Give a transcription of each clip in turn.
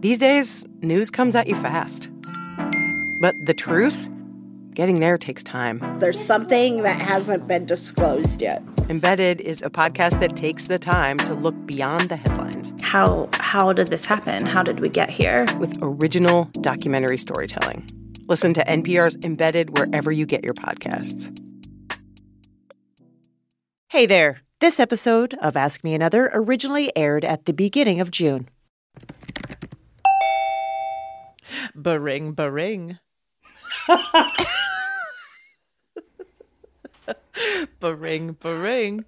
These days, news comes at you fast. But the truth? Getting there takes time. There's something that hasn't been disclosed yet. Embedded is a podcast that takes the time to look beyond the headlines. How how did this happen? How did we get here? With original documentary storytelling. Listen to NPR's Embedded wherever you get your podcasts. Hey there. This episode of Ask Me Another originally aired at the beginning of June. Baring, baring. baring, baring.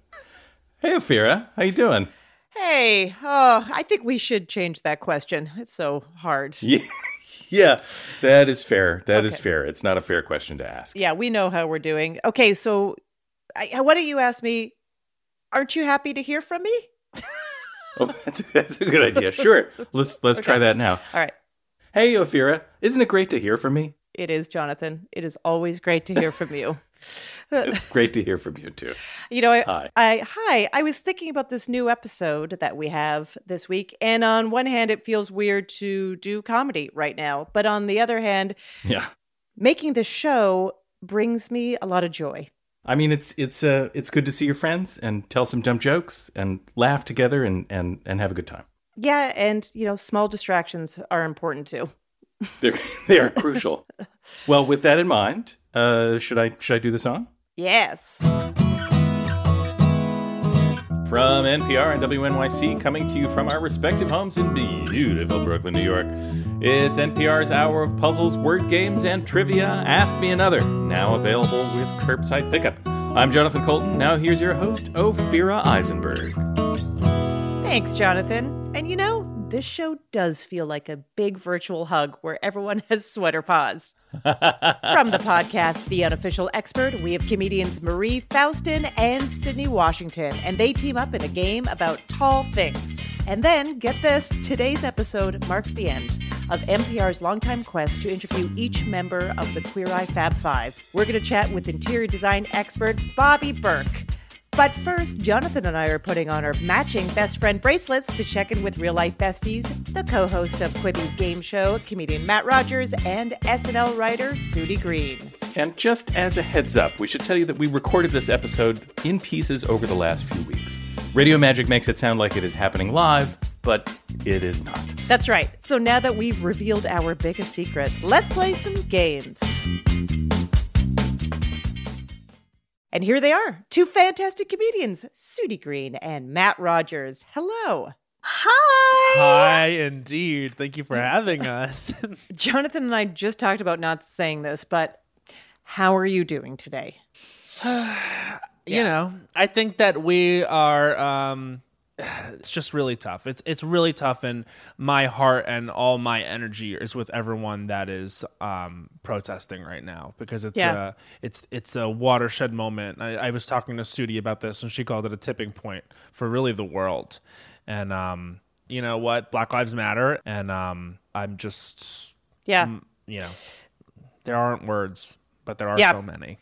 Hey, Ophira, how you doing? Hey, oh, I think we should change that question. It's so hard. Yeah, yeah, that is fair. That is Okay. fair. It's not a fair question to ask. Yeah, we know how we're doing. Okay, so I, why don't you ask me? Aren't you happy to hear from me? Oh, that's, that's a good idea. Sure, let's let's try that now. All right. Hey, Ophira, isn't it great to hear from me? It is, Jonathan. It is always great to hear from you. It's great to hear from you too. You know, I, Hi. I hi. I was thinking about this new episode that we have this week, and on one hand, it feels weird to do comedy right now, but on the other hand, Yeah, making this show brings me a lot of joy. I mean it's it's uh it's good to see your friends and tell some dumb jokes and laugh together and and and have a good time. Yeah, and you know, small distractions are important too. They're they are crucial. Well, with that in mind, uh, should I should I do the song? Yes. From NPR and WNYC, coming to you from our respective homes in beautiful Brooklyn, New York. It's NPR's hour of puzzles, word games, and trivia. Ask Me Another, now available with curbside pickup. I'm Jonathan Coulton. Now here's your host, Ophira Eisenberg. Thanks, Jonathan. And you know, this show does feel like a big virtual hug where everyone has sweater paws. From the podcast, The Unofficial Expert, we have comedians Marie Faustin and Sydnee Washington, and they team up in a game about tall things. And then, get this today's episode marks the end of NPR's longtime quest to interview each member of the Queer Eye Fab Five. We're going to chat with interior design expert Bobby Berk. But first, Jonathan and I are putting on our matching best friend bracelets to check in with real life besties, the co host of Quibi's game show, comedian Matt Rogers, and SNL writer Sudi Green. And just as a heads up, we should tell you that we recorded this episode in pieces over the last few weeks. Radio Magic makes it sound like it is happening live, but it is not. That's right. So now that we've revealed our biggest secret, let's play some games. And here they are, two fantastic comedians, Sudi Green and Matt Rogers. Hello. Hi. Hi, indeed. Thank you for having us. Jonathan and I just talked about not saying this, but how are you doing today? You know, I think that we are. Um, it's just really tough. It's it's really tough, and my heart and all my energy is with everyone that is um, protesting right now because it's Yeah. a it's it's a watershed moment. I, I was talking to Sudi about this, and she called it a tipping point for really the world. And um, you know what? Black Lives Matter, and um, I'm just Yeah. You know, there aren't words, but there are Yeah. so many.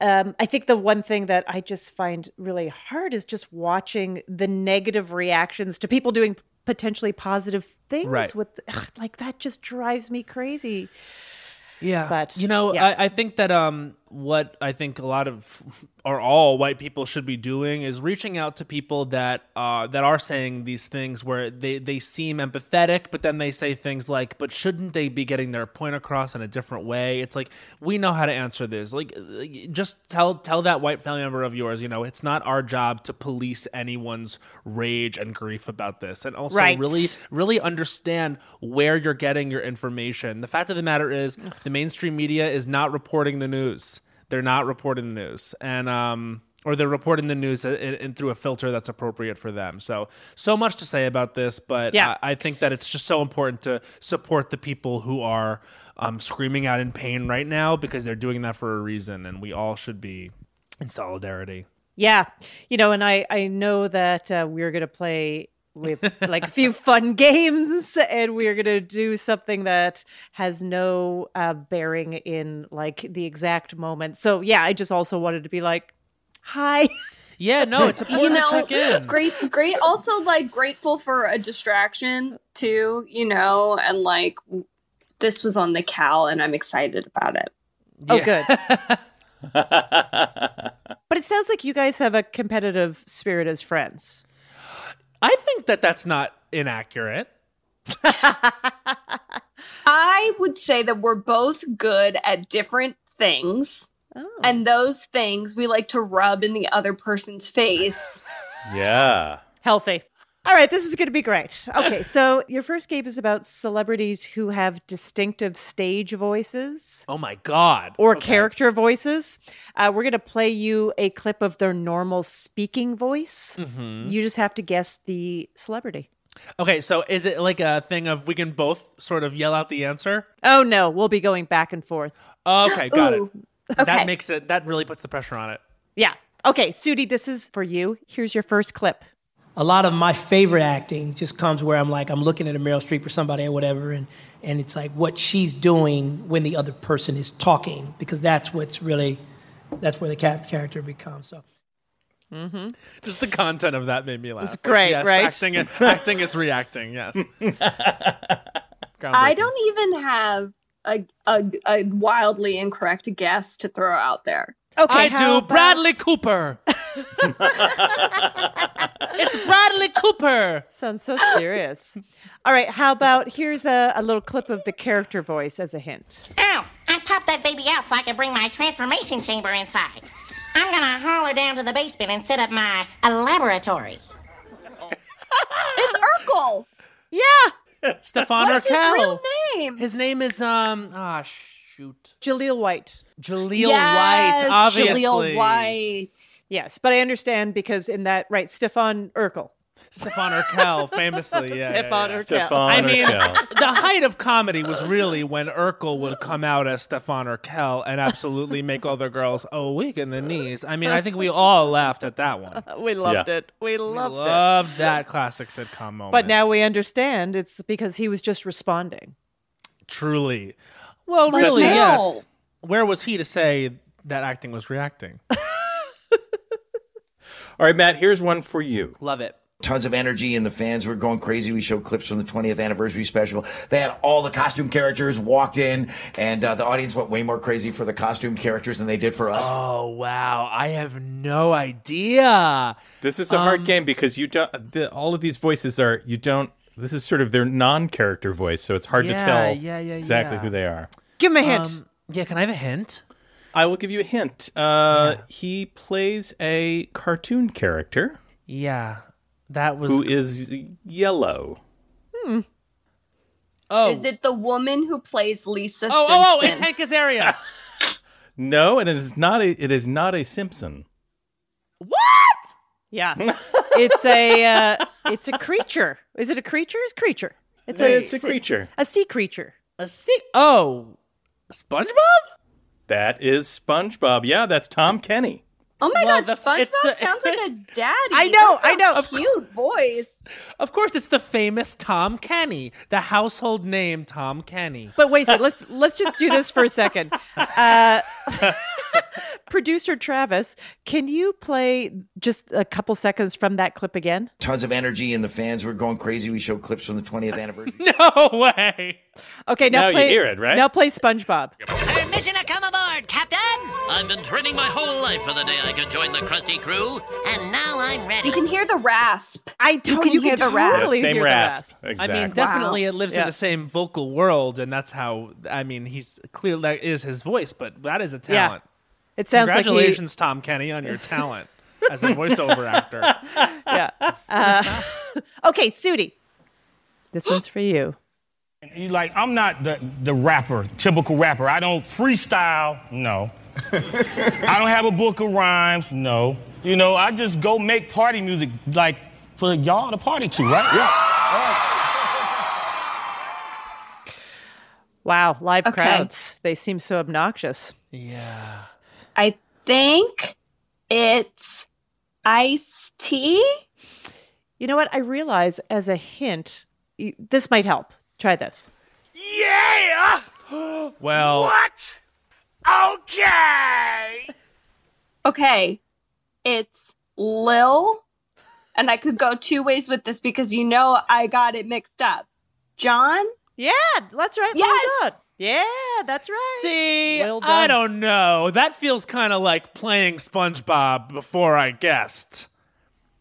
Um, I think the one thing that I just find really hard is just watching the negative reactions to people doing potentially positive things Right. with ugh, like that just drives me crazy. Yeah, But, you know, yeah. I, I think that um, what I think a lot of or all white people should be doing is reaching out to people that uh, that are saying these things where they they seem empathetic, but then they say things like, "But shouldn't they be getting their point across in a different way?" It's like we know how to answer this. Like, just tell tell that white family member of yours, you know, it's not our job to police anyone's rage and grief about this, and also Right. really really understand where you're getting your information. The fact of the matter is, the mainstream media is not reporting the news. They're not reporting the news, and um, or they're reporting the news in, in, through a filter that's appropriate for them. So, so much to say about this, but Yeah. I, I think that it's just so important to support the people who are um, screaming out in pain right now because they're doing that for a reason, and we all should be in solidarity. Yeah, you know, and I I know that uh, we're gonna play with like a few fun games, and we're gonna do something that has no uh, bearing in like the exact moment. So yeah, I just also wanted to be like, hi. Yeah, no, it's important you know, to check in. great, great. Also, like grateful for a distraction too, you know, and like this was on the cal and I'm excited about it. Oh, good. But it sounds like you guys have a competitive spirit as friends. I think that that's not inaccurate. I would say that we're both good at different things. Oh. And those things we like to rub in the other person's face. Yeah. Healthy. All right, this is going to be great. Okay, so your first game is about celebrities who have distinctive stage voices Oh my god. or Okay. character voices. Uh, we're going to play you a clip of their normal speaking voice. Mm-hmm. You just have to guess the celebrity. Okay, so is it like a thing of we can both sort of yell out the answer? Oh, no, we'll be going back and forth. Okay, got Ooh, it. okay. That makes it that really puts the pressure on it. Yeah. Okay, Sudi, this is for you. Here's your first clip. A lot of my favorite acting just comes where I'm like I'm looking at a Meryl Streep or somebody or whatever, and and it's like what she's doing when the other person is talking because that's what's really that's where the character becomes. So Mm-hmm. Just the content of that made me laugh. It's great, yes, right? Acting, acting is reacting. Yes. I don't even have a, a a wildly incorrect guess to throw out there. Okay, I do. about- Bradley Cooper. it's Bradley Cooper. Sounds so serious. All right, how about here's a, a little clip of the character voice as a hint. Ow! I popped that baby out so I could bring my transformation chamber inside. I'm gonna haul her down to the basement and set up my laboratory. It's Urkel. Yeah, Stefan What's his Urkel. real name? His name is um ah shoot. Jaleel White. Jaleel yes, White, obviously. Jaleel White. Yes, but I understand because in that right, Stefan Urkel. Stefan Urkel, famously, yeah. yeah, Stefan yeah. Urkel. Stefan I mean, Urkel. the height of comedy was really when Urkel would come out as Stefan Urkel and absolutely make all the girls oh weak in the knees. I mean, I think we all laughed at that one. We loved Yeah. it. We loved it. Loved that classic sitcom moment. But now we understand it's because he was just responding. truly, well, But really, no. yes. Where was he to say that acting was reacting? All right, Matt, here's one for you. Love it. tons of energy and the fans were going crazy. We showed clips from the 20th anniversary special. They had all the costume characters walked in and uh, the audience went way more crazy for the costume characters than they did for us. Oh wow, I have no idea. This is a Um, hard game because you don't. The, all of these voices are you don't. This is sort of their non-character voice, so it's hard to tell yeah, yeah, exactly yeah. who they are. Give him a hint. Um, yeah, can I have a hint? I will give you a hint. Uh, He plays a cartoon character Yeah, that was. who is yellow. Hmm. Oh, Is it the woman who plays Lisa oh, Simpson? oh, oh, it's Hank Azaria. No, and it is not a. It is not a Simpson. what? yeah, it's a uh, it's a creature. Is it a creature? It's a creature. It's a It's a creature. a sea creature. A sea. Oh, SpongeBob. That is SpongeBob. Yeah, that's Tom Kenny. Oh my Well, god, the- SpongeBob the- sounds like a daddy. I know, That's a I know. Cute voice. Of course, it's the famous Tom Kenny, the household name Tom Kenny. But wait a second. Let's let's just do this for a second. Uh, producer Travis, can you play just a couple seconds from that clip again? Tons of energy and the fans were going crazy. We showed clips from the 20th anniversary. No way. Okay, now, Now you play. hear it, right? Now play SpongeBob. Permission to come aboard, Captain! I've been training my whole life for the day I could join the Krusty crew. And now I'm ready. You can hear the rasp. I You to- can hear the rasp. Yeah, totally same hear the rasp. rasp. Exactly. I mean, definitely it lives Yeah. in the same vocal world, and that's how. I mean, he's clear that is his voice, but that is a Yeah. Talent. It sounds like he- Congratulations, Tom Kenny, on your talent as a voiceover actor. yeah. Uh, okay, Sudi. This one's for you. You like I'm not the the rapper, typical rapper. I don't freestyle, no. I don't have a book of rhymes, no. You know, I just go make party music like for y'all to party to, right? Yeah. Wow, live Okay. crowds. They seem so obnoxious. Yeah. I think it's Ice-T. You know what? I realize as a hint, this might help. Try this. Yeah! Well, What? Okay! Okay, it's Lil, and I could go two ways with this because you know I got it mixed up. John? Yeah, that's right. Yes! Yeah, that's right. See, Well I don't know. That feels kind of like playing SpongeBob before I guessed.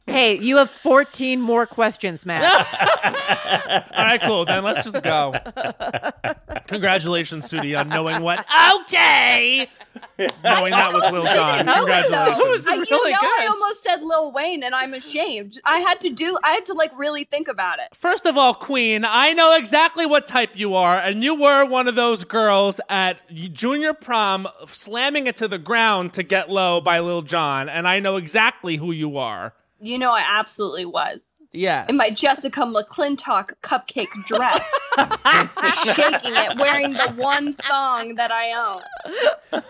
Hey, you have 14 more questions, Matt. All right, cool. Then let's just go. Congratulations, Sudi, on knowing what. Okay, knowing that was Lil Jon. know it, though. Congratulations. I, you know, I almost said Lil Wayne, and I'm ashamed. I had to do. I had to like really think about it. First of all, Queen, I know exactly what type you are, and you were one of those girls at junior prom slamming it to the ground to get low by Lil Jon, and I know exactly who you are. You know, I absolutely was. Yes. In my Jessica McClintock cupcake dress, shaking it, wearing the one thong that I own.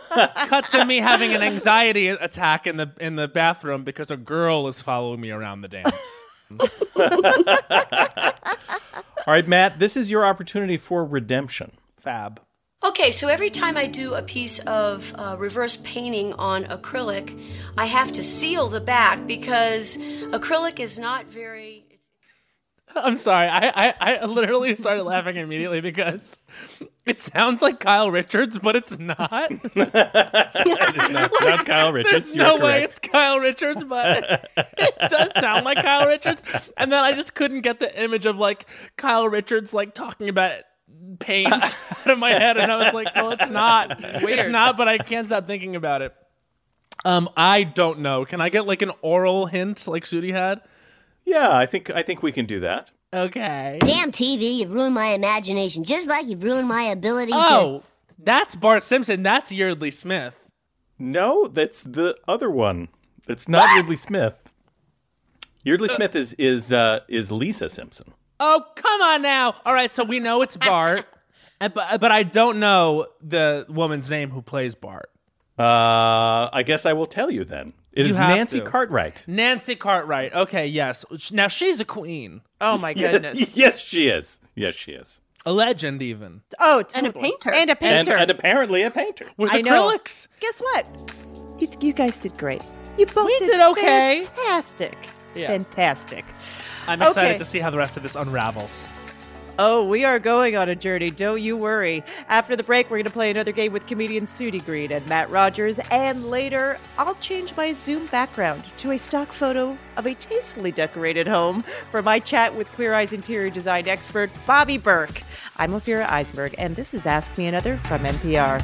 Cut to me having an anxiety attack in the in the bathroom because a girl is following me around the dance. All right, Matt, this is your opportunity for redemption. Fab. Okay, so every time I do a piece of uh, reverse painting on acrylic, I have to seal the back because acrylic is not very. I'm sorry. I, I, I literally started laughing immediately because it sounds like Kyle Richards, but it's not. It's not, not Kyle Richards. There's You're no correct. way it's Kyle Richards, but it does sound like Kyle Richards. And then I just couldn't get the image of like Kyle Richards like talking about paint out of my head, and I was like, well, it's not. It's not, but I can't stop thinking about it. Um, I don't know. Can I get like an oral hint like Sudi had? Yeah, I think I think we can do that. Okay. Damn TV, you've ruined my imagination, just like you've ruined my ability Oh, that's Bart Simpson. That's Yeardley Smith. No, that's the other one. It's not Yeardley Smith. Yeardley Smith is is uh, is Lisa Simpson. Oh, come on now. All right, so we know it's Bart, but, but I don't know the woman's name who plays Bart. Uh, I guess I will tell you then. It You is have Nancy to. Cartwright. Nancy Cartwright. Okay, yes. Now she's a queen. Oh my goodness. yes, she is. Yes, she is. A legend, even. Oh, And a totally. painter. And a And, painter. and apparently a painter. With I know. acrylics. Guess what? You, you guys did great. You both We did, did okay. Fantastic. Yeah. Fantastic. I'm excited Okay. to see how the rest of this unravels. Oh, we are going on a journey. Don't you worry. After the break, we're going to play another game with comedians Sudi Green and Matt Rogers. And later, I'll change my Zoom background to a stock photo of a tastefully decorated home for my chat with Queer Eyes interior design expert Bobby Berk. I'm Ophira Eisenberg, and this is Ask Me Another from NPR.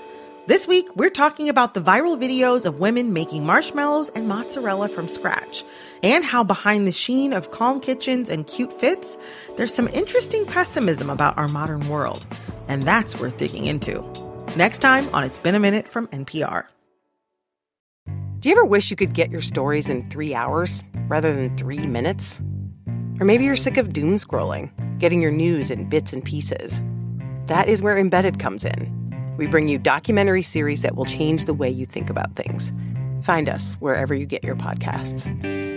This week, we're talking about the viral videos of women making marshmallows and mozzarella from scratch, and how behind the sheen of calm kitchens and cute fits, there's some interesting pessimism about our modern world. And that's worth digging into. Next time on It's Been a Minute from NPR. Do you ever wish you could get your stories in three hours rather than three minutes? Or maybe you're sick of doom scrolling, getting your news in bits and pieces. That is where Embedded comes in. We bring you documentary series that will change the way you think about things. Find us wherever you get your podcasts.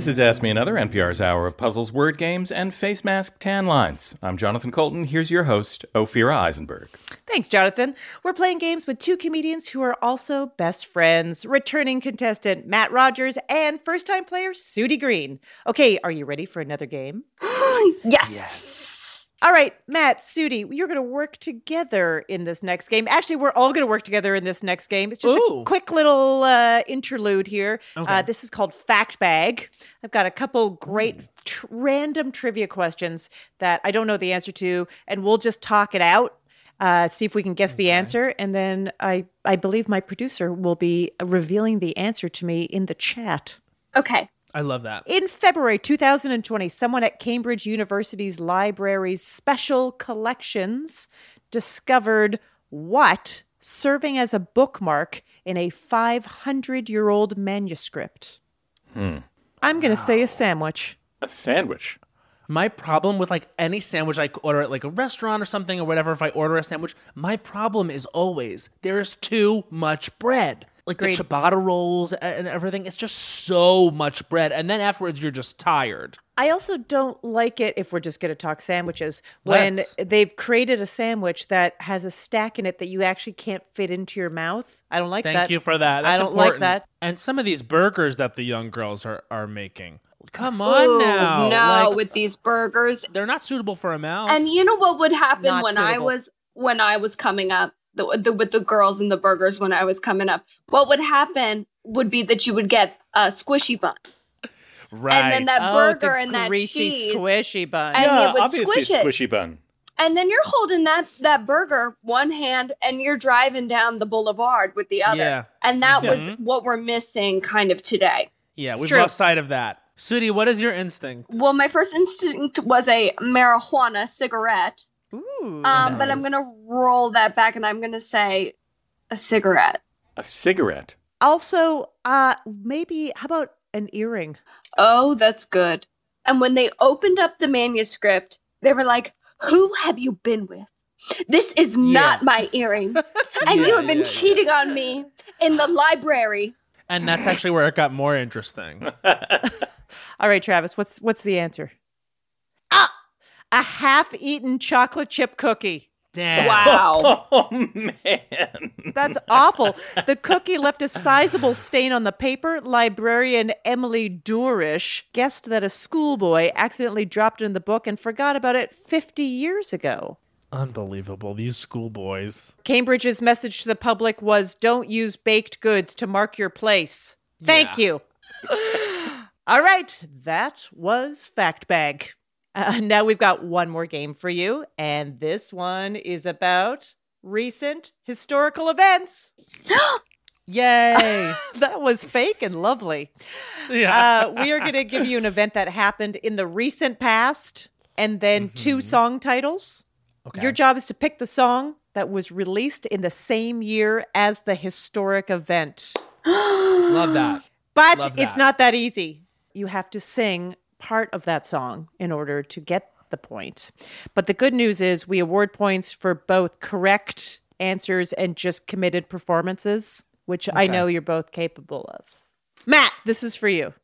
This is Ask Me Another, NPR's hour of puzzles, word games, and face mask tan lines. I'm Jonathan Coulton. Here's your host, Ophira Eisenberg. Thanks, Jonathan. We're playing games with two comedians who are also best friends returning contestant Matt Rogers and first time player Sudi Green. Okay, are you ready for another game? yes. yes. All right, Matt, Sudi, you're going to work together in this next game. Actually, we're all going to work together in this next game. It's just Ooh. a quick little uh, interlude here. Okay. Uh, this is called Fact Bag. I've got a couple great tr- random trivia questions that I don't know the answer to, and we'll just talk it out. Uh, see if we can guess the answer, and then I I believe my producer will be revealing the answer to me in the chat. Okay. I love that. In February 2020, someone at Cambridge University's library's special collections discovered what serving as a bookmark in a 500 year old manuscript. Hmm. I'm going to say a sandwich. A sandwich. My problem with like any sandwich I order at like a restaurant or something or whatever, if I order a sandwich, my problem is always there's too much bread. Like Agreed. the ciabatta rolls and everything, it's just so much bread. And then afterwards, you're just tired. I also don't like it if we're just going to talk sandwiches when Let's. they've created a sandwich that has a stack in it that you actually can't fit into your mouth. I don't like Thank that. Thank you for that. I don't like that. And some of these burgers that the young girls are, are making. Come on Ooh, now. No, Like, with these burgers. they're not suitable for a mouth. And you know what would happen Not when I was when I was coming up the, the, with the girls and the burgers when I was coming up? What would happen would be that you would get a squishy bun, right. and then that Oh, burger the and that greasy cheese, squishy bun. and yeah, it would obviously squish it. squishy bun. and then you're holding that that burger one hand and you're driving down the boulevard with the other. Yeah. And that was Mhm. what we're missing kind of today. yeah, It's we've true. lost sight of that. Sudi, what is your instinct? Well, my first instinct was a marijuana cigarette. Ooh. Um, but I'm gonna roll that back and I'm gonna say a cigarette. A cigarette. Also, uh, maybe how about an earring? Oh, that's good. And when they opened up the manuscript, they were like, Who have you been with? This is not Yeah. my earring. And you have been yeah, cheating on me in the library. And that's actually where it got more interesting. All right, Travis, what's what's the answer? Ah, a half-eaten chocolate chip cookie. Damn. Wow. Oh man. That's awful. The cookie left a sizable stain on the paper. Librarian Emily Dourish guessed that a schoolboy accidentally dropped it in the book and forgot about it 50 years ago. Unbelievable. These schoolboys. Cambridge's message to the public was don't use baked goods to mark your place. Thank Yeah. you. All right, that was Fact Bag. Uh, now we've got one more game for you, and this one is about recent historical events. Yay. that was fake and lovely. yeah. Uh, we are going to give you an event that happened in the recent past and then two song titles. Okay. Your job is to pick the song that was released in the same year as the historic event. Love that. But Love it's not that easy. You have to sing part of that song in order to get the point. But the good news is we award points for both correct answers and just committed performances, which I know you're both capable of. Matt, this is for you.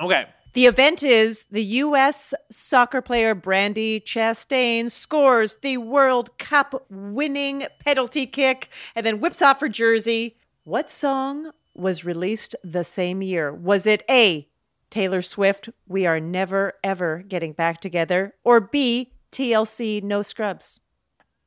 Okay. The event is the U.S. soccer player Brandi Chastain scores the World Cup winning penalty kick and then whips off her jersey. What song was released the same year? Was it A, Taylor Swift, We Are Never Ever Getting Back Together, or B, TLC, No Scrubs?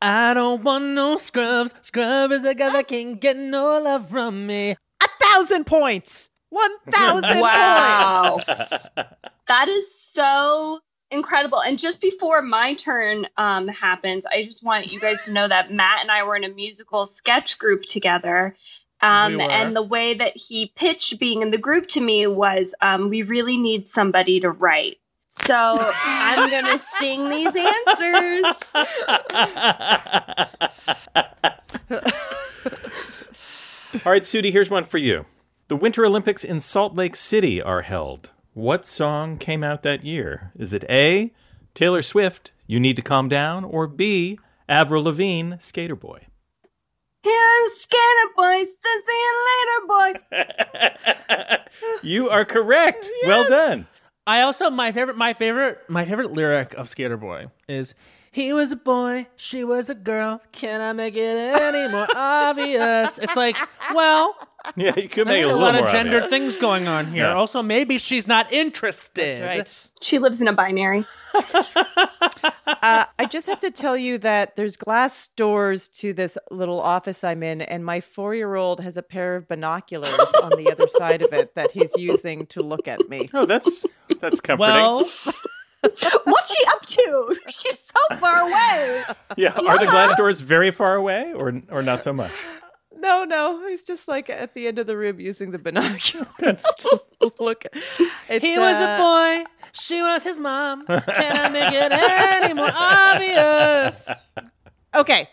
I don't want no scrubs. Scrub is the guy that can't get no love from me. A thousand points! One thousand Wow. points! That is so incredible. And just before my turn um, happens, I just want you guys to know that Matt and I were in a musical sketch group together. Um, We and the way that he pitched being in the group to me was um, we really need somebody to write. So I'm going to sing these answers. All right, Sudi, here's one for you. The Winter Olympics in Salt Lake City are held. What song came out that year? Is it A, Taylor Swift, You Need to Calm Down, or B, Avril Lavigne, Skater Boy? Yeah, scanner boy, see you later, boy. You are correct. Well done. I also my favorite my favorite my favorite lyric of Skater Boy is he was a boy, she was a girl. Can I make it any more obvious? It's like, well, Yeah, you could make a a little lot more of gender obvious. things going on here. Yeah. Also, maybe she's not interested. Right. She lives in a binary. uh, I just have to tell you that there's glass doors to this little office I'm in, and my four year old has a pair of binoculars on the other side of it that he's using to look at me. Oh, that's that's comforting. Well, What's she up to? She's so far away. yeah, are the glass doors very far away or or not so much? No, no, he's just like at the end of the room using the binoculars to look. It's, he was uh, a boy, she was his mom. Can I make it any more obvious? Okay,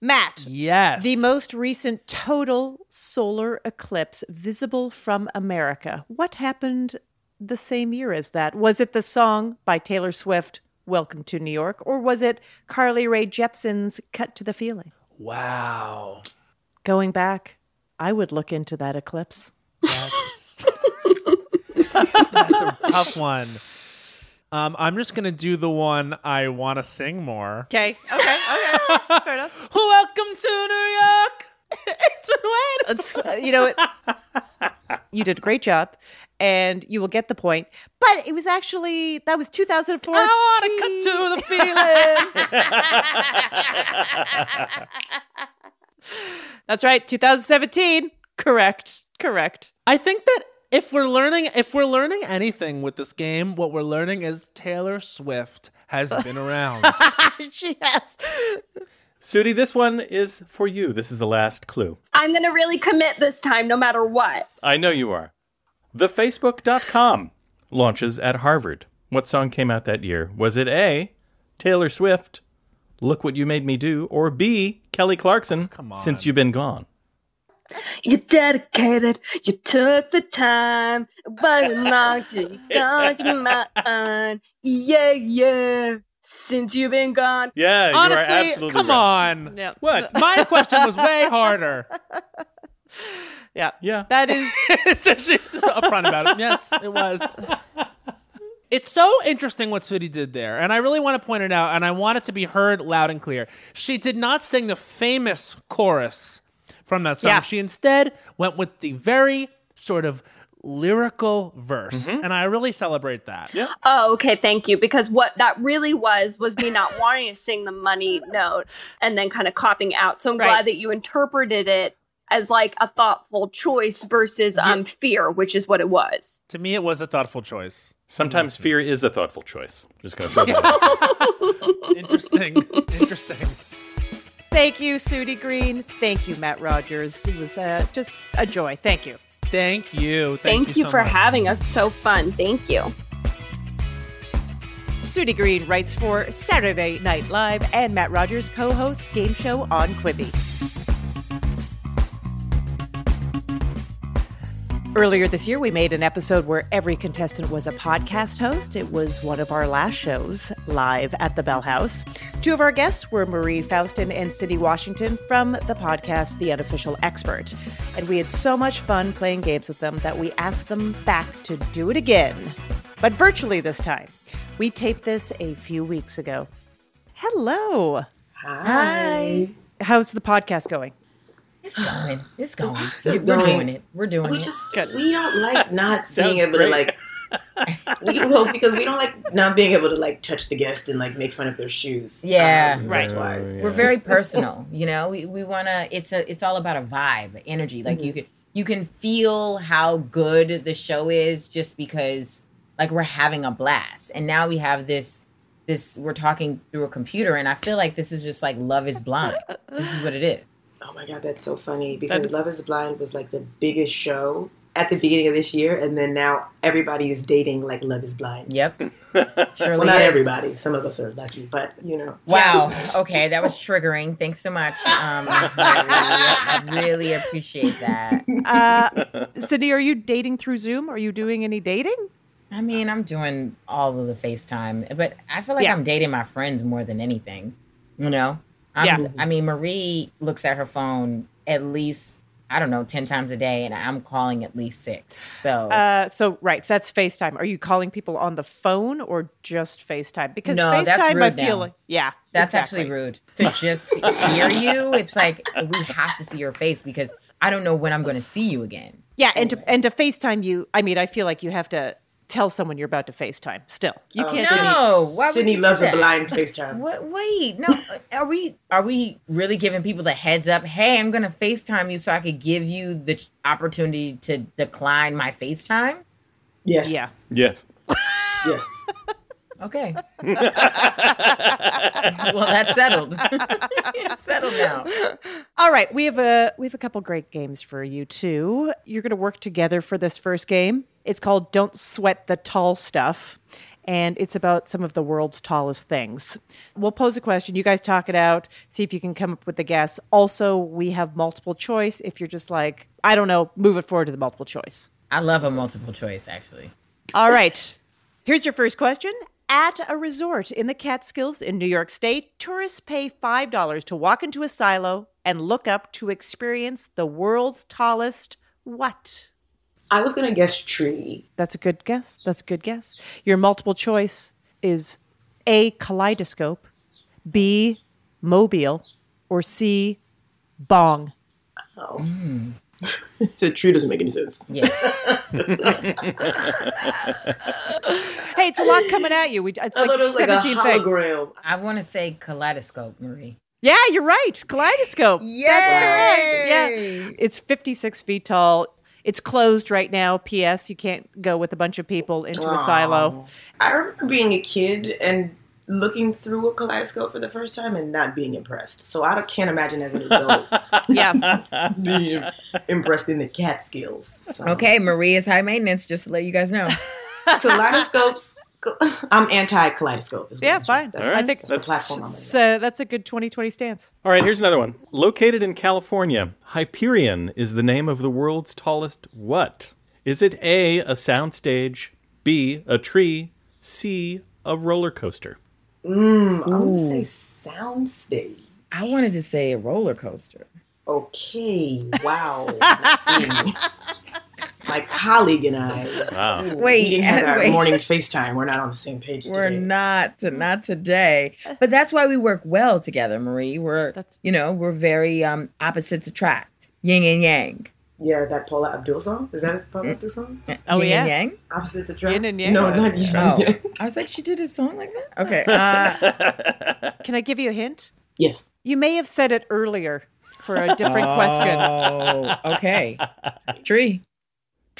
Matt. Yes. The most recent total solar eclipse visible from America. What happened the same year as that? Was it the song by Taylor Swift, Welcome to New York, or was it Carly Rae Jepsen's Cut to the Feeling? Wow. Going back, I would look into that eclipse. That's a tough one. Um, I'm just gonna do the one I want to sing more. Okay, okay, okay. Fair enough. Welcome to New York. it's been waiting. It's, uh, you know, it, you did a great job, and you will get the point. But it was actually that was 2004. I want to cut to the feeling. That's right, 2017. Correct, correct. I think that if we're learning if we're learning anything with this game, what we're learning is Taylor Swift has been around. she has. Sudi, this one is for you. This is the last clue. I'm going to really commit this time, no matter what. I know you are. The Facebook.com launches at Harvard. What song came out that year? Was it A, Taylor Swift, Look What You Made Me Do, or B, Kelly Clarkson, Since You've Been Gone? You dedicated, you took the time, but it long till you got your mind. Yeah, yeah. Since you've been gone. Yeah, Honestly, are absolutely come right. on. Yeah. What? My question was way harder. Yeah. Yeah. That is so she's upfront about it. Yes, it was. It's so interesting what Sudi did there, and I really want to point it out, and I want it to be heard loud and clear. She did not sing the famous chorus from that song. Yeah. She instead went with the very sort of lyrical verse, mm-hmm. and I really celebrate that. Yeah. Oh, okay, thank you. Because what that really was was me not wanting to sing the money note and then kind of copping out. So I'm Right. glad that you interpreted it as like a thoughtful choice versus um fear, which is what it was. To me, it was a thoughtful choice. Sometimes fear is a thoughtful choice. Just gonna throw that. Interesting. Interesting. Thank you, Sudi Green. Thank you, Matt Rogers. It was uh, just a joy. Thank you. Thank you. Thank, you, so for much. having us. So fun. Thank you. Sudi Green writes for Saturday Night Live, and Matt Rogers co hosts Game Show on Quibi. Earlier this year, we made an episode where every contestant was a podcast host. It was one of our last shows live at the Bell House. Two of our guests were Marie Faustin and Sydnee Washington from the podcast The Unofficial Expert. And we had so much fun playing games with them that we asked them back to do it again, but virtually this time. We taped this a few weeks ago. Hello. Hi. How's the podcast going? It's going. It's going. It's We're going. doing it. We're doing we it. We just we don't like not being Sounds able great. to like we well because we don't like not being able to like touch the guest and like make fun of their shoes. Yeah. Um, Right. That's why. We're very personal. You know, we, we want to. It's a. It's all about a vibe, energy. Like you can you can feel how good the show is just because like we're having a blast, and now we have this. This we're talking through a computer, and I feel like this is just like Love Is Blind. This is what it is. Oh my god, that's so funny because That's- Love Is Blind was like the biggest show at the beginning of this year, and then now everybody is dating like Love Is Blind. Yep. Well, not is. everybody. Some of us are lucky, but you know. Wow. Okay, that was triggering. Thanks so much. Um, I, really, I really appreciate that. Uh, Sydnee, are you dating through Zoom? Are you doing any dating? I mean, I'm doing all of the FaceTime, but I feel like Yeah. I'm dating my friends more than anything. You know? I'm, Yeah. I mean, Marie looks at her phone at least, I don't know, 10 times a day, and I'm calling at least six. So. Uh, so right, that's FaceTime. Are you calling people on the phone or just FaceTime? Because no, FaceTime, that's rude I feel now. like yeah, That's exactly. actually rude to just hear you. It's like we have to see your face because I don't know when I'm going to see you again. Yeah, and to, and to FaceTime you, I mean, I feel like you have to tell someone you're about to FaceTime. Still, you Oh, can't. Sydnee- No, why would Sydnee you do loves a blind FaceTime. What, wait, no. Uh, are we are we really giving people the heads up? Hey, I'm gonna FaceTime you so I could give you the opportunity to decline my FaceTime. Yes. Yeah. Yes. Yes. Okay. well, that's settled. it's settled now. All right, we have a we have a couple great games for you too. You're going to work together for this first game. It's called Don't Sweat the Tall Stuff, and it's about some of the world's tallest things. We'll pose a question, you guys talk it out, see if you can come up with a guess. Also, we have multiple choice if you're just like, I don't know, move it forward to the multiple choice. I love a multiple choice, actually. All right. Here's your first question. At a resort in the Catskills in New York State, tourists pay $5 to walk into a silo and look up to experience the world's tallest what? I was gonna guess tree. That's a good guess. That's a good guess. Your multiple choice is A, kaleidoscope, B, mobile, or C, bong. Oh. Hmm. so tree doesn't make any sense. Yeah. Hey, it's a lot coming at you. We, it's I like thought it was like a 17 things. hologram. I want to say kaleidoscope, Marie. Yeah, you're right. Kaleidoscope. That's correct. Yeah. It's 56 feet tall. It's closed right now. P.S. You can't go with a bunch of people into a silo. I remember being a kid and looking through a kaleidoscope for the first time and not being impressed. So I can't imagine as an adult yeah. being impressed in the Catskills. So. Okay, Marie is high maintenance, just to let you guys know. Kaleidoscopes. I'm anti kaleidoscope. Yeah, fine. That's, I think that's the platform I'm in. So that's a good 2020 stance. All right, here's another one. Located in California, Hyperion is the name of the world's tallest what? Is it A, a soundstage, B, a tree, C, a roller coaster? Mm, I would Ooh. say soundstage. I wanted to say a roller coaster. Okay, wow. My colleague and I. Wow. Wait, we didn't have our wait. morning FaceTime. We're not on the same page We're today. not, not today. But that's why we work well together, Marie. We're, you know, we're very um, opposites attract, yin and yang. Yeah, that Paula Abdul song. Is that a Paula Abdul song? Oh, yin yeah. and yang. Opposites attract. Yin and yang? No, not yin Oh, and yang. I was like, she did a song like that. Okay. Uh, Can I give you a hint? Yes. You may have said it earlier for a different question. Oh, okay. Tree.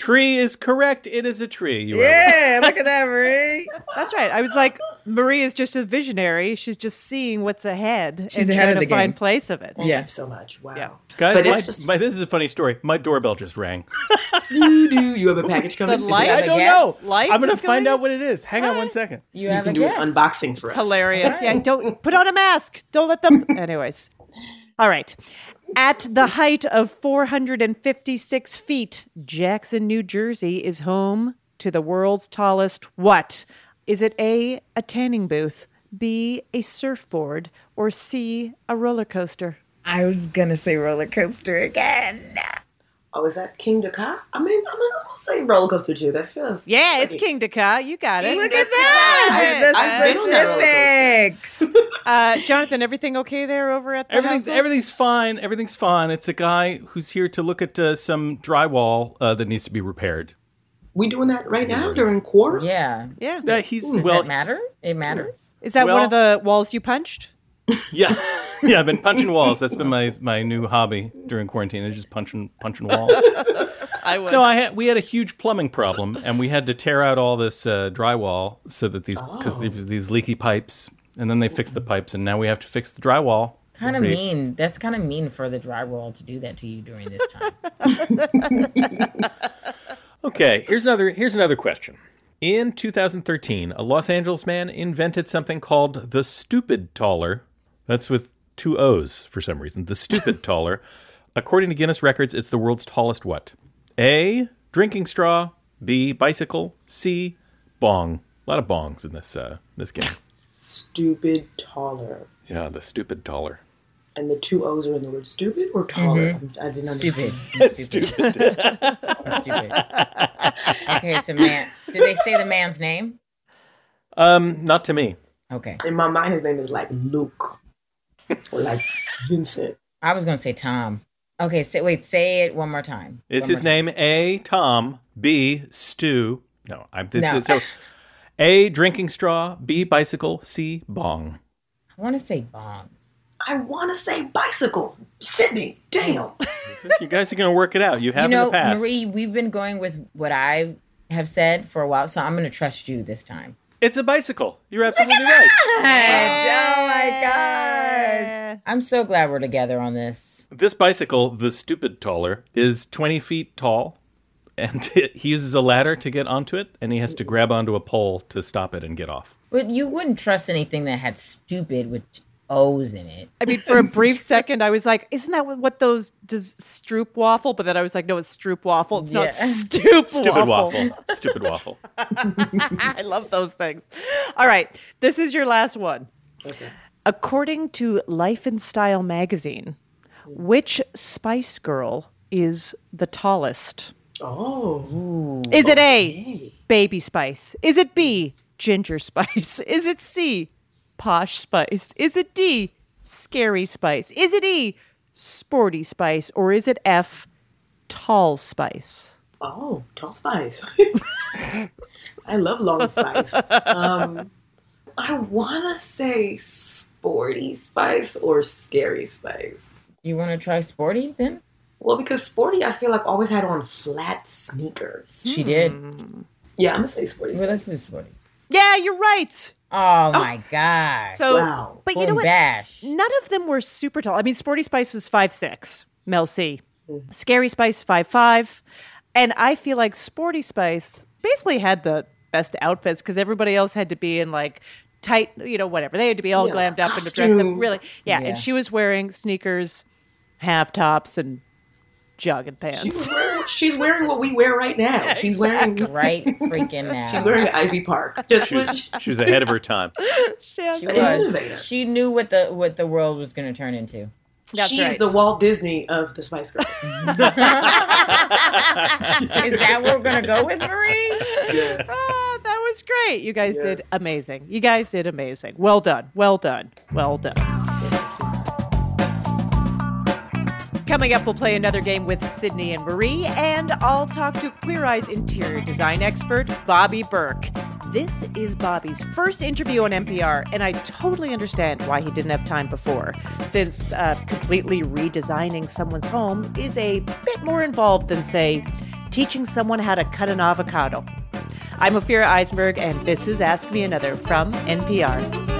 Tree is correct. It is a tree. You are Yeah, look at that, Marie. That's right. I was like, Marie is just a visionary. She's just seeing what's ahead She's and ahead trying of to the find game. place of it. Thank Yeah. you so much. Wow. Yeah. Guys, But my, just- my- this is a funny story. My doorbell just rang. Do, do. You have a package coming? The Is it- light? I don't guess? know. Lights I'm going to find going? out what it is. Hang on one second. You, You have can a do guess. an unboxing for It's us. hilarious. Yeah, don't put on a mask. Don't let them. Anyways. All right. At the height of 456 feet, Jackson, New Jersey is home to the world's tallest what? Is it A, a tanning booth, B, a surfboard, or C, a roller coaster? I was gonna say roller coaster again. Oh, is that Kingda Ka? I mean, I'm gonna, I'm gonna say roller coaster too. That feels. Yeah, like it's it- Kingda Ka. You got it. Look at that. I've been on The specifics. Uh, Jonathan, everything okay there over at the Everything's household? everything's fine. Everything's fine. It's a guy who's here to look at uh, some drywall uh, that needs to be repaired. We doing that right now during quarter? Yeah. Yeah. Uh, he's Does well, that matter? It matters. Is that one of the walls you punched? Yeah, yeah. I've been punching walls. That's been my my new hobby during quarantine. Is just punching punching walls. I would. No, I had we had a huge plumbing problem, and we had to tear out all this uh, drywall so that these because Oh. there was these leaky pipes, and then they fixed the pipes, and now we have to fix the drywall. Kind of Pretty- mean. That's kind of mean for the drywall to do that to you during this time. Okay, here's another here's another question. In 2013, a Los Angeles man invented something called the stupid taller. That's with two O's for some reason. The stupid taller. According to Guinness Records, it's the world's tallest what? A. Drinking straw. B. Bicycle. C. Bong. A lot of bongs in this uh, this game. Stupid taller. Yeah, the stupid taller. And the two O's are in the word stupid or taller? Mhm. I didn't Stupid. understand. Stupid. Stupid. Okay, it's a man. Did they say the man's name? um, not to me. Okay. In my mind, his name is like Luke or like Vincent. I was gonna say Tom. Okay, say wait, say it one more time. Is One his more name A. Tom? B. Stu? No, I'm. It's, No. So, A. Drinking straw. B. Bicycle. C. Bong. I want to say Bong. I want to say bicycle. Sydnee, damn. This is- you guys are going to work it out. You have you know, in the past. Marie, we've been going with what I have said for a while, so I'm gonna trust you this time. It's a bicycle. You're absolutely right. Oh my gosh. I'm so glad we're together on this. This bicycle, the stupid taller, is 20 feet tall, and he uses a ladder to get onto it, and he has to grab onto a pole to stop it and get off. But you wouldn't trust anything that had stupid with O's in it. I mean, for a brief second, I was like, "Isn't that what those does Stroop waffle?" But then I was like, "No, it's Stroop waffle. It's not Yeah. Stoop Stupid waffle." waffle. Stupid waffle. I love those things. All right, this is your last one. According to Life and Style magazine, which Spice Girl is the tallest? Oh. Is it A, Baby Spice? Is it B, Ginger Spice? Is it C, Posh Spice? Is it D, Scary Spice? Is it E, Sporty Spice? Or is it F, Tall Spice? Oh, tall spice. I love long spice. Um, I want to say sporty spice or scary spice. You want to try sporty then? Well, because sporty, I feel like always had on flat sneakers. She did. Yeah, I'm gonna say sporty. Well, let's do sporty. Yeah, you're right. Oh, my god. So, but you know what? Bash. None of them were super tall. I mean, Sporty Spice was five six. Mel C. Mm-hmm. Scary Spice five five, and I feel like Sporty Spice basically had the best outfits because everybody else had to be in like tight, you know, whatever. They had to be all Yeah, glammed up and dressed up. Really, yeah. Yeah. And she was wearing sneakers, half tops, and jogging pants. She's wearing, she's wearing what we wear right now. She's wearing right freaking now. She's wearing Ivy Park. Just She was, she was ahead of her time. she She was. She knew what the what the world was going to turn into. She's the Walt Disney of the Spice Girls. Is that what we're gonna go with, Marie? Ah, that was great. You guys did amazing. You guys did amazing. Well done. Well done. Well done. Coming up, we'll play another game with Sydnee and Marie, and I'll talk to Queer Eye's interior design expert, Bobby Berk. This is Bobby's first interview on NPR, and I totally understand why he didn't have time before, since uh, completely redesigning someone's home is a bit more involved than, say, teaching someone how to cut an avocado. I'm Ophira Eisenberg, and this is Ask Me Another from NPR.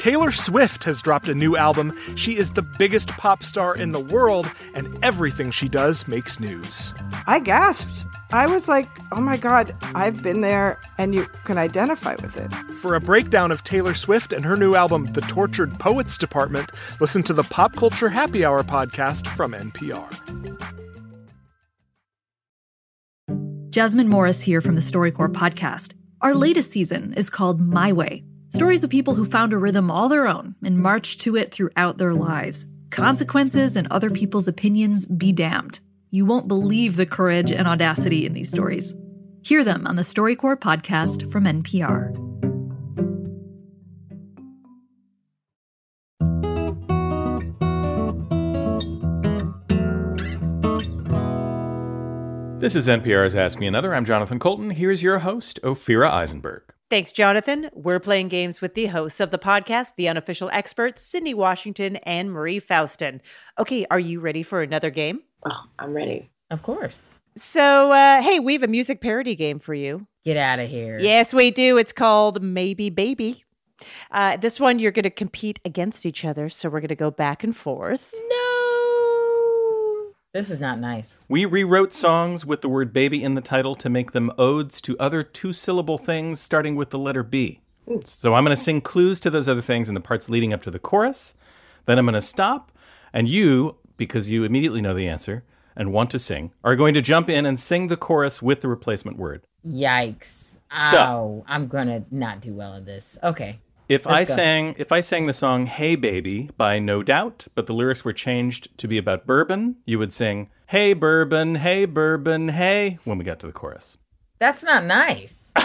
Taylor Swift has dropped a new album. She is the biggest pop star in the world, and everything she does makes news. I gasped. I was like, oh my God, I've been there and you can identify with it. For a breakdown of Taylor Swift and her new album, The Tortured Poets Department, listen to the Pop Culture Happy Hour podcast from NPR. Jasmine Morris here from the StoryCorps podcast. Our latest season is called My Way stories of people who found a rhythm all their own and marched to it throughout their lives. Consequences and other people's opinions be damned. You won't believe the courage and audacity in these stories. Hear them on the StoryCorps podcast from NPR. This is NPR's Ask Me Another. I'm Jonathan Coulton. Here's your host, Ophira Eisenberg. Thanks, Jonathan. We're playing games with the hosts of the podcast, the unofficial experts, Sydnee Washington and Marie Faustin. Okay, are you ready for another game? Oh, I'm ready. Of course. So, uh, hey, we have a music parody game for you. Get out of here. Yes, we do. It's called Maybe Baby. Uh, this one, you're going to compete against each other. So, we're going to go back and forth. This is not nice. We rewrote songs with the word baby in the title to make them odes to other two syllable things starting with the letter B. So I'm going to sing clues to those other things in the parts leading up to the chorus. Then I'm going to stop, and you, because you immediately know the answer and want to sing, are going to jump in and sing the chorus with the replacement word. Yikes. So- Ow. I'm gonna not do well at this. Okay. If I Let's go. sang if I sang the song Hey Baby by No Doubt, but the lyrics were changed to be about bourbon, you would sing Hey bourbon, hey bourbon, hey when we got to the chorus. That's not nice.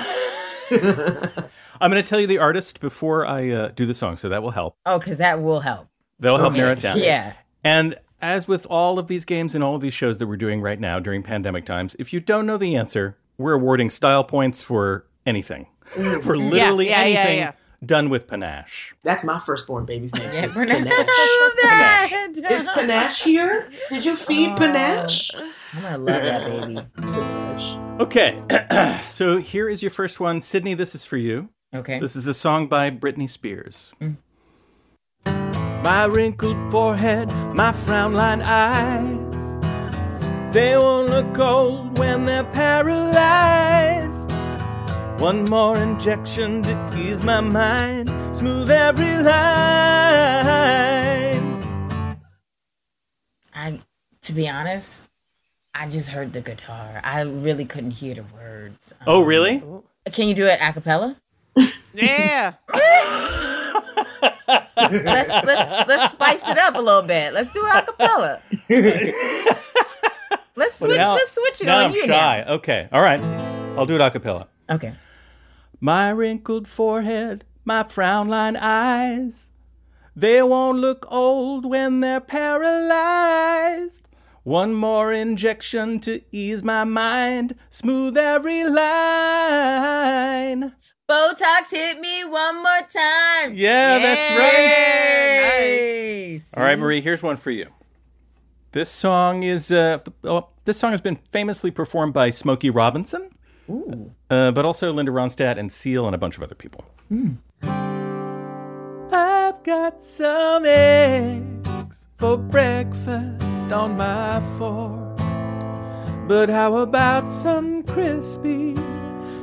I'm going to tell you the artist before I uh, do the song, so that will help. Oh, because that will help. That'll help Okay. narrow it down. Yeah. And as with all of these games and all of these shows that we're doing right now during pandemic times, if you don't know the answer, we're awarding style points for anything. for literally yeah, yeah, anything yeah. Done with panache. That's my firstborn baby's name. Yeah, says Panache. Panache. that. Is Panache here? Did you feed uh, Panache? I'm gonna love that baby. Okay, so here is your first one. Sydnee, this is for you. Okay. This is a song by Britney Spears. Mm. My wrinkled forehead, my frown lined eyes, they won't look old when they're paralyzed. One more injection to ease my mind, smooth every line. I, to be honest, I just heard the guitar. I really couldn't hear the words. Oh, um, really? Can you do it a cappella? Yeah. let's let's let's spice it up a little bit. Let's do a cappella. let's switch. Well, now- let's switch it now on I'm you shy. Okay, all right. I'll do it a cappella. Okay. My wrinkled forehead, my frown line eyes, they won't look old when they're paralyzed. One more injection to ease my mind, smooth every line. Botox hit me one more time. Yeah, that's right. Nice. All right, Marie, here's one for you. This song is uh, oh, this song has been famously performed by Smokey Robinson, Ooh. Uh, but also Linda Ronstadt and Seal and a bunch of other people. Hmm. I've got some eggs for breakfast on my fork. But how about some crispy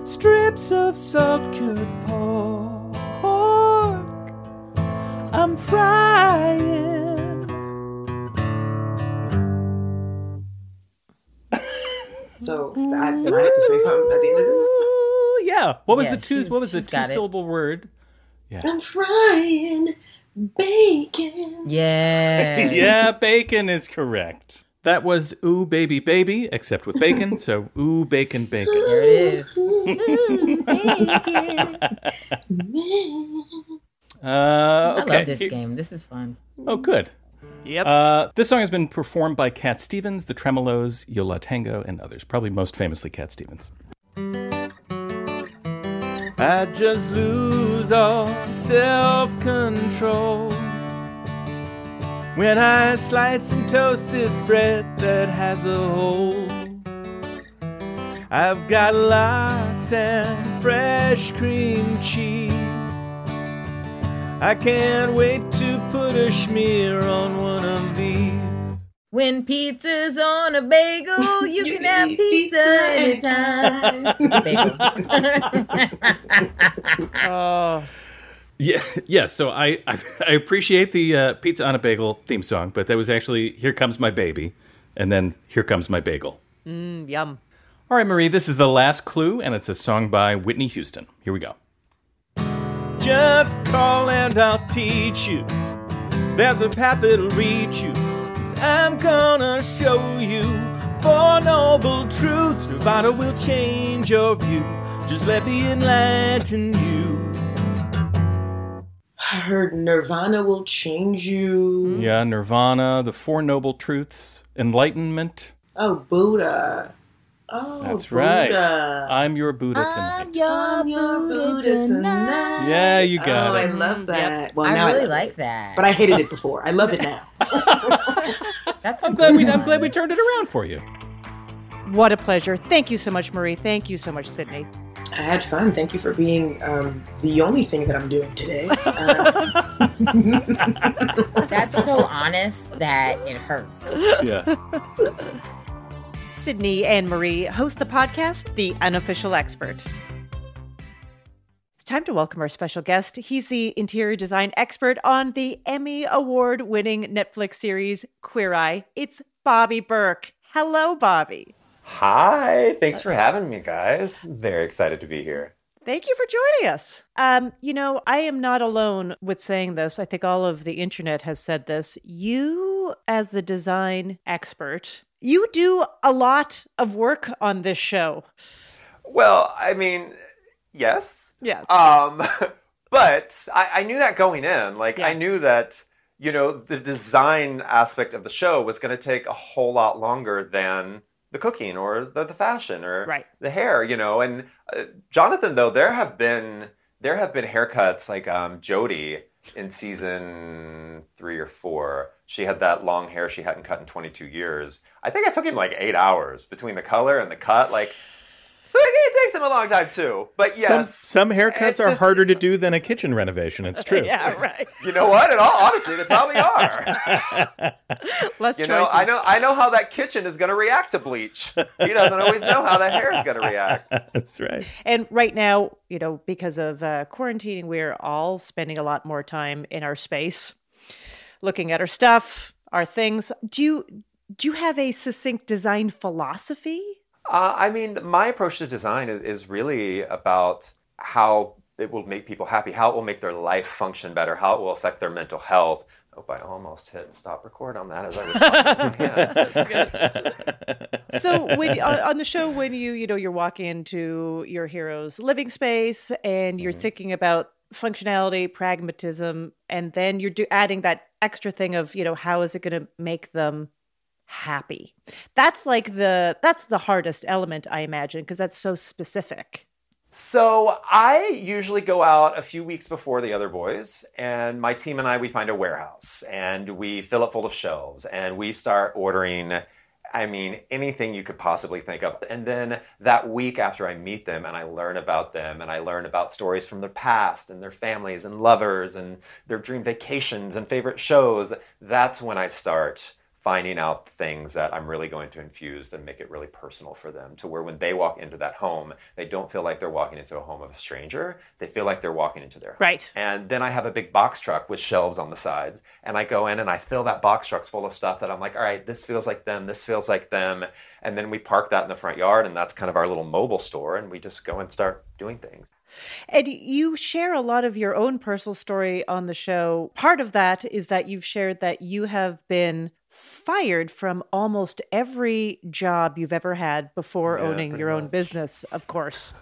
strips of salt cured pork? I'm frying. So I, then I have to say something at the end of this. Ooh, yeah. What was Yeah, the two? What was the she's got two it. syllable word? I'm frying bacon. Yeah. yeah, bacon is correct. That was ooh baby baby, except with bacon. so ooh bacon bacon. There it is. Uh, I love this Here- game. This is fun. Oh, good. Yep. Uh, this song has been performed by Cat Stevens, the Tremeloes, Yola Tango, and others. Probably most famously Cat Stevens. I just lose all self control when I slice and toast this bread that has a hole. I've got lox and fresh cream cheese. I can't wait to put a schmear on one of these. When pizza's on a bagel, you, can have pizza, anytime. oh. Yeah, yeah. So I I, I appreciate the uh, pizza on a bagel theme song, but that was actually "Here Comes My Baby," and then "Here Comes My Bagel." Mm, yum. All right, Marie, this is the last clue, and it's a song by Whitney Houston. Here we go. Just call and I'll teach you. There's a path that'll reach you. Cause I'm gonna show you four noble truths. Nirvana will change your view. Just let me enlighten you. I heard Nirvana will change you. Yeah, Nirvana, the Four Noble Truths, Enlightenment. Oh, Buddha. Oh, That's Buddha. right. I'm your Buddha tonight. Your Buddha tonight. Yeah, you got oh, it. I love that. Well, I now really love like it. that. But I hated it before. I love it now. That's I'm glad we I'm glad we turned it around for you. What a pleasure. Thank you so much, Marie. Thank you so much, Sydnee. I had fun. Thank you for being um, the only thing that I'm doing today. Uh, That's so honest that it hurts. Yeah. Sydnee and Marie host the podcast, The Unofficial Expert. It's time to welcome our special guest. He's the interior design expert on the Emmy Award winning Netflix series Queer Eye. It's Bobby Berk. Hello, Bobby. Hi, thanks for having me, guys. Very excited to be here. Thank you for joining us. Um, you know, I am not alone with saying this. I think all of the internet has said this. You, as the design expert, you do a lot of work on this show. Well, I mean, yes. Yes. Um, but I, I knew that going in. Like, I knew that, you know, the design aspect of the show was going to take a whole lot longer than the cooking or the, the fashion or Right. the hair, you know. And uh, Jonathan, though, there have been there have been haircuts like um, Jodie in season three or four. She had that long hair she hadn't cut in 22 years. I think it took him like eight hours between the color and the cut. Like, it, it takes him a long time too. But yes, Some, some haircuts are harder to do than a kitchen renovation. It's true. yeah, right. You know what? In all honesty, they probably are. Less you know, I know, I know how that kitchen is going to react to bleach. He doesn't always know how that hair is going to react. That's right. And right now, you know, because of uh, quarantining, we're all spending a lot more time in our space, looking at our stuff, our things. Do you do you have a succinct design philosophy? Uh, I mean, my approach to design is, is really about how it will make people happy, how it will make their life function better, how it will affect their mental health. Oh, I almost hit stop record on that as I was talking. Yeah, it's- it's so when on, the show when you you know you're walking into your hero's living space and you're thinking about functionality pragmatism and then you're do, adding that extra thing of you know how is it going to make them happy that's like the that's the hardest element i imagine because that's so specific So I usually go out a few weeks before the other boys, and my team and I we find a warehouse and we fill it full of shelves and we start ordering. I mean, anything you could possibly think of. And then that week after I meet them and I learn about them and I learn about stories from their past and their families and lovers and their dream vacations and favorite shows, that's when I start finding out things that I'm really going to infuse and make it really personal for them to where when they walk into that home, they don't feel like they're walking into a home of a stranger. They feel like they're walking into their home. Right. And then I have a big box truck with shelves on the sides, and I go in and I fill that box trucks full of stuff that I'm like, all right, this feels like them, this feels like them. And then we park that in the front yard, and that's kind of our little mobile store, and we just go and start doing things. And you share a lot of your own personal story on the show. Part of that is that you've shared that you have been fired from almost every job you've ever had before Yeah, owning pretty your own business, of course.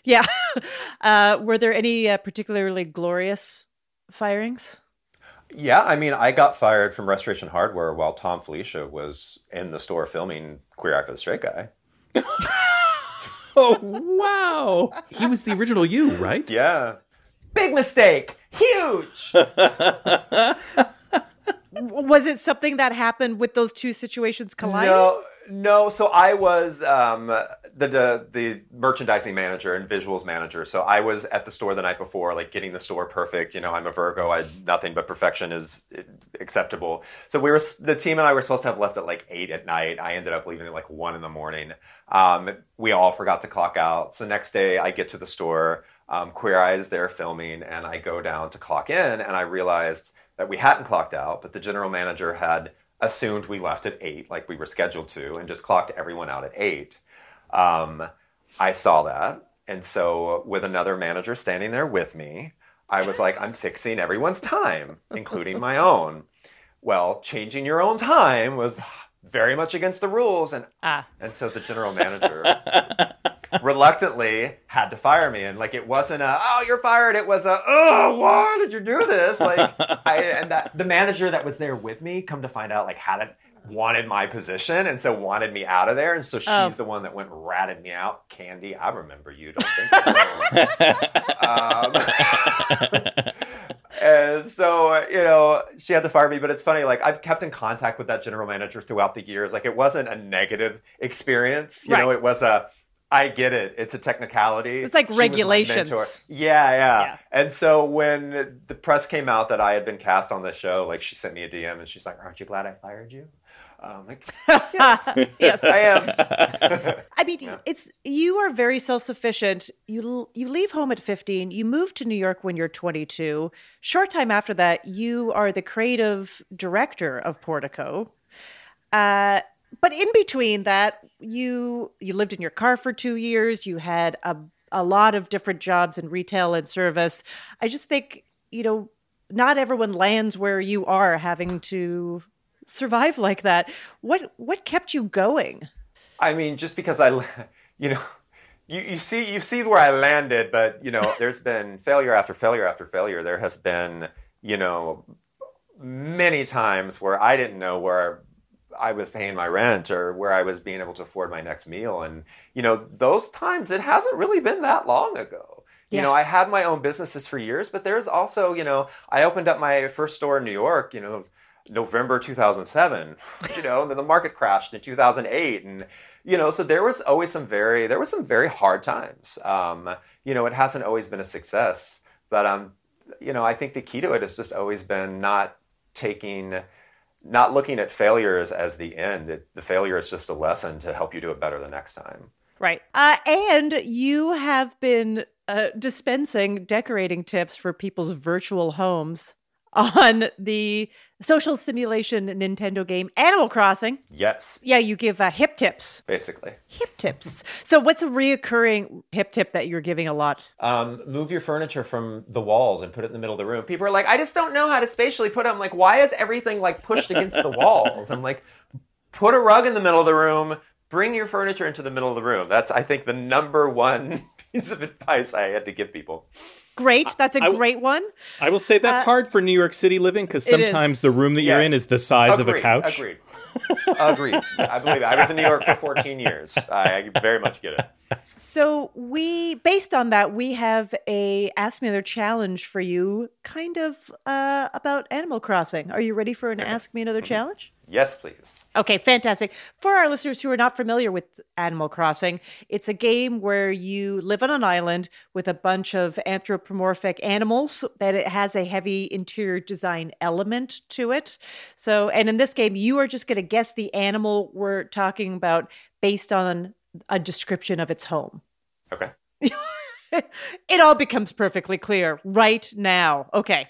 yeah. Uh, were there any uh, particularly glorious firings? Yeah, I mean, I got fired from Restoration Hardware while Thom Filicia was in the store filming Queer Eye for the Straight Guy. oh, wow. He was the original you, right? Yeah. Big mistake. Huge. Was it something that happened with those two situations colliding? No, no. So I was um, the, the the merchandising manager and visuals manager. So I was at the store the night before, like getting the store perfect. You know, I'm a Virgo. I nothing but perfection is acceptable. So we were the team and I were supposed to have left at like eight at night. I ended up leaving at like one in the morning. Um, we all forgot to clock out. So next day I get to the store. Um, Queer Eye is there filming, and I go down to clock in, and I realized that we hadn't clocked out, but the general manager had assumed we left at eight, like we were scheduled to, and just clocked everyone out at eight. Um, I saw that, and so with another manager standing there with me, I was like, I'm fixing everyone's time, including my own. Well, changing your own time was very much against the rules, and and so the general manager reluctantly had to fire me. And like it wasn't a oh you're fired. It was a oh why did you do this? Like I and that the manager that was there with me come to find out like had it wanted my position and so wanted me out of there. And so she's Oh. the one that went ratted me out. Candy i remember you don't think um, and so you know she had to fire me. But it's funny like i've kept in contact with that general manager throughout the years. Like it wasn't a negative experience. You know it was a i get it it's a technicality It's like She regulations. mentor. yeah, yeah and so when the press came out that i had been cast on the show like she sent me a dm and she's like aren't you glad i fired you um, like yes yes i am I mean, it's you are very self-sufficient. You you leave home at 15, you move to New York when you're 22. Short time after that, you are the creative director of Portico. Uh but in between that, you you lived in your car for two years. You had a a lot of different jobs in retail and service. I just think you know not everyone lands where you are having to survive like that. What what kept you going? I mean, just because I, you know, you, you see you see where I landed, but you know, there's been failure after failure after failure. There has been, you know, many times where I didn't know where I was paying my rent or where I was being able to afford my next meal. And, you know, those times, it hasn't really been that long ago. You know, I had my own businesses for years, but there's also, you know, I opened up my first store in New York, you know, November 2007, you know, and then the market crashed in 2008. And, you know, so there was always some very, there was some very hard times. Um, you know, it hasn't always been a success, but, um, you know, I think the key to it has just always been not taking, not looking at failures as the end. It, the failure is just a lesson to help you do it better the next time. Right. Uh, and you have been uh, dispensing decorating tips for people's virtual homes on the social simulation Nintendo game Animal Crossing. Yes, Yeah, you give uh, hip tips. basically. Hip tips. So, what's a reoccurring hip tip that you're giving a lot? Um, move your furniture from the walls and put it in the middle of the room. People are like, I just don't know how to spatially put it. I'm like, why is everything like pushed against the walls? I'm like, put a rug in the middle of the room. Bring your furniture into the middle of the room. That's, I think, the number one piece of advice I had to give people. Great. That's a great one. I will say that's Uh, hard for New York City living because sometimes the room that you're Yeah. in is the size of a couch. Agreed. Agreed. I believe it. I was in New York for 14 years. I very much get it. So we, based on that, we have a Ask Me Another challenge for you, kind of uh, about Animal Crossing. Are you ready for an Ask Me Another challenge? Yes, please. Okay, fantastic. For our listeners who are not familiar with Animal Crossing, it's a game where you live on an island with a bunch of anthropomorphic animals that it has a heavy interior design element to it. So, and in this game, you are just going to guess the animal we're talking about based on a description of its home. Okay. It all becomes perfectly clear right now. Okay.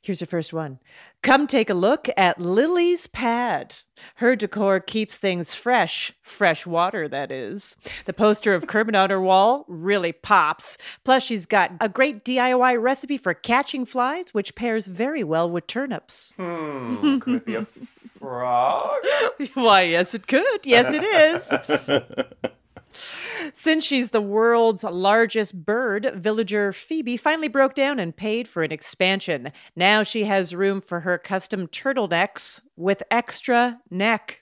Here's your first one. Come take a look at Lily's pad. Her decor keeps things fresh, fresh water, that is. The poster of Kermit on her wall really pops. Plus, she's got a great DIY recipe for catching flies, which pairs very well with turnips. Hmm. Could it be a frog? Why, yes, it could. Yes, it is. Since she's the world's largest bird, villager Phoebe finally broke down and paid for an expansion. Now she has room for her custom turtlenecks with extra neck.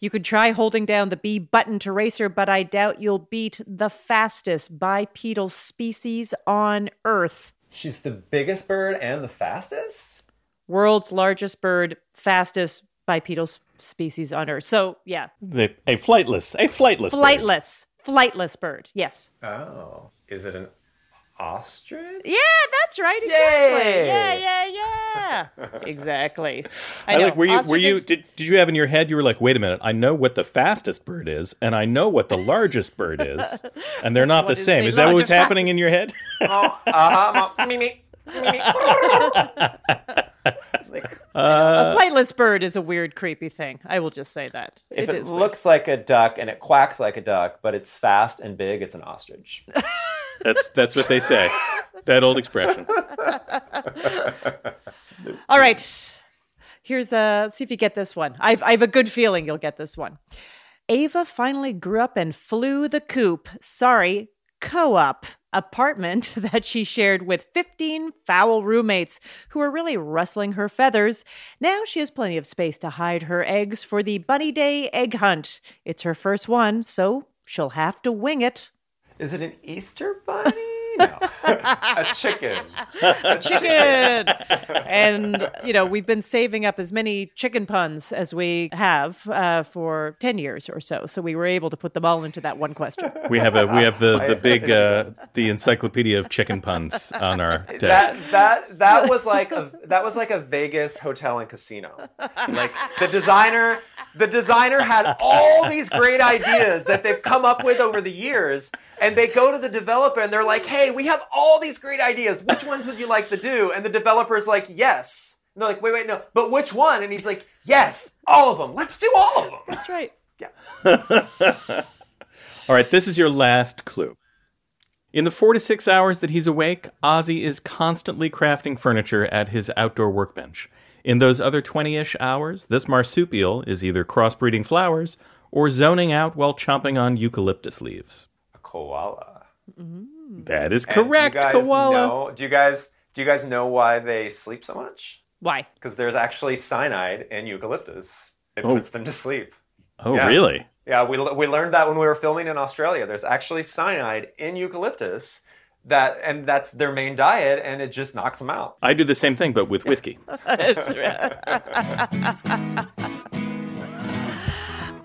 You could try holding down the B button to race her, but I doubt you'll beat the fastest bipedal species on Earth. She's the biggest bird and the fastest? World's largest bird, fastest bipedal species on Earth. So, yeah, The- a flightless, a flightless. bird. flightless, flightless bird. Yes. Oh. Is it an ostrich? Yeah, that's right. Exactly. Yay! Yeah, yeah, yeah. exactly. I I know. like, were you? Were you? Ostriches- Did, did you have in your head? You were like, wait a minute. I know what the fastest bird is, and I know what the largest bird is, and they're not the is same. the Is that what was largest, happening in your head? Oh, uh-huh. Me, me. Uh, a flightless bird is a weird, creepy thing. I will just say that. If it, weird. looks like a duck and it quacks like a duck, but it's fast and big, it's an ostrich. that's that's what they say. That old expression. All right. Here's a. Let's see if you get this one. I've I have a good feeling you'll get this one. Ava finally grew up and flew the coop. Sorry, co-op apartment that she shared with 15 foul roommates who were really rustling her feathers. Now she has plenty of space to hide her eggs for the Bunny Day egg hunt. It's her first one, so she'll have to wing it. Is it an Easter bunny? No. a chicken. A chicken. and you know we've been saving up as many chicken puns as we have uh, for 10 years or so so we were able to put them all into that one question We have a we have the the big uh, the encyclopedia of chicken puns on our desk. That that that was like a that was like a Vegas hotel and casino. Like the designer the designer had all these great ideas that they've come up with over the years and they go to the developer and they're like, "Hey, we have all these great ideas. Which ones would you like to do?" And the developer's like, "Yes." And they're like, wait, wait, no, but which one? And he's like, yes, all of them. Let's do all of them. That's right. Yeah all right, this is your last clue. In the four to six hours that he's awake, Ozzy is constantly crafting furniture at his outdoor workbench. In those other 20 ish hours, this marsupial is either crossbreeding flowers or zoning out while chomping on eucalyptus leaves. A koala. Mm. That is And do correct, guys koala. know- do you guys do you guys know why they sleep so much? Why? Because there's actually cyanide in eucalyptus. It Oh. puts them to sleep. Oh, really? Yeah, we, we learned that when we were filming in Australia. There's actually cyanide in eucalyptus that, and that's their main diet, and it just knocks them out. I do the same thing, but with whiskey.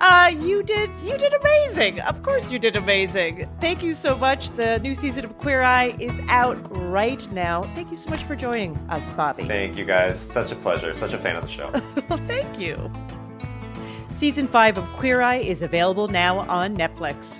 Uh, you did you did amazing. Of course you did amazing. Thank you so much. The new season of Queer Eye is out right now. Thank you so much for joining us, Bobby. Thank you guys. Such a pleasure. Such a fan of the show. Thank you. Season 5 of Queer Eye is available now on Netflix.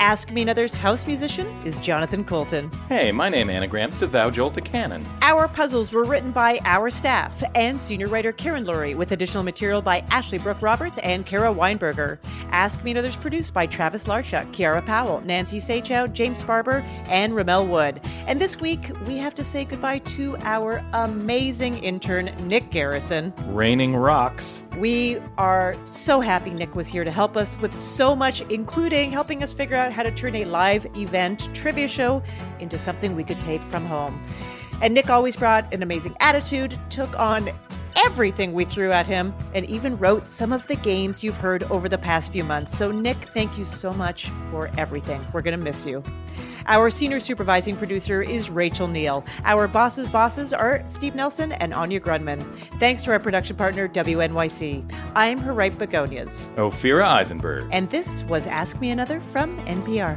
Ask Me Another's house musician is Jonathan Coulton. Hey, my name anagrams to Thou Jolt to Cannon. Our puzzles were written by our staff and senior writer Karen Lurie, with additional material by Ashley Brooke Roberts and Kara Weinberger. Ask Me Another's produced by Travis Larchuk, Kiara Powell, Nancy Saechao, James Barber, and Rommel Wood. And this week, we have to say goodbye to our amazing intern, Nick Garrison. Raining Rocks. We are so happy Nick was here to help us with so much, including helping us figure out how to turn a live event trivia show into something we could tape from home. And Nick always brought an amazing attitude, took on everything we threw at him, and even wrote some of the games you've heard over the past few months. So, Nick, thank you so much for everything. We're going to miss you. Our senior supervising producer is Rachel Neal. Our bosses' bosses are Steve Nelson and Anya Grundmann. Thanks to our production partner, WNYC. I'm her right begonias. Ophira Eisenberg. And this was Ask Me Another from NPR.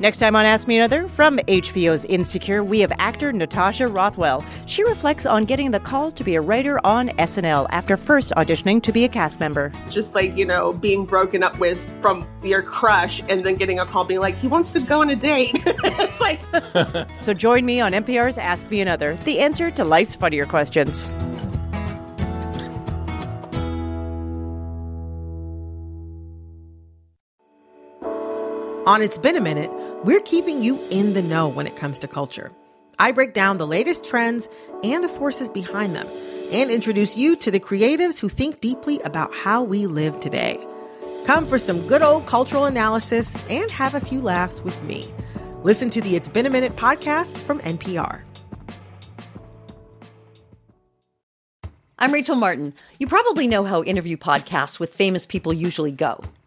Next time on Ask Me Another, from HBO's Insecure, we have actor Natasha Rothwell. She reflects on getting the call to be a writer on SNL after first auditioning to be a cast member. just like you know being broken up with from your crush and then getting a call being like he wants to go on a date it's like So join me on NPR's Ask Me Another, the answer to life's funnier questions. On It's Been a Minute, we're keeping you in the know when it comes to culture. I break down the latest trends and the forces behind them and introduce you to the creatives who think deeply about how we live today. Come for some good old cultural analysis and have a few laughs with me. Listen to the It's Been a Minute podcast from NPR. I'm Rachel Martin. You probably know how interview podcasts with famous people usually go.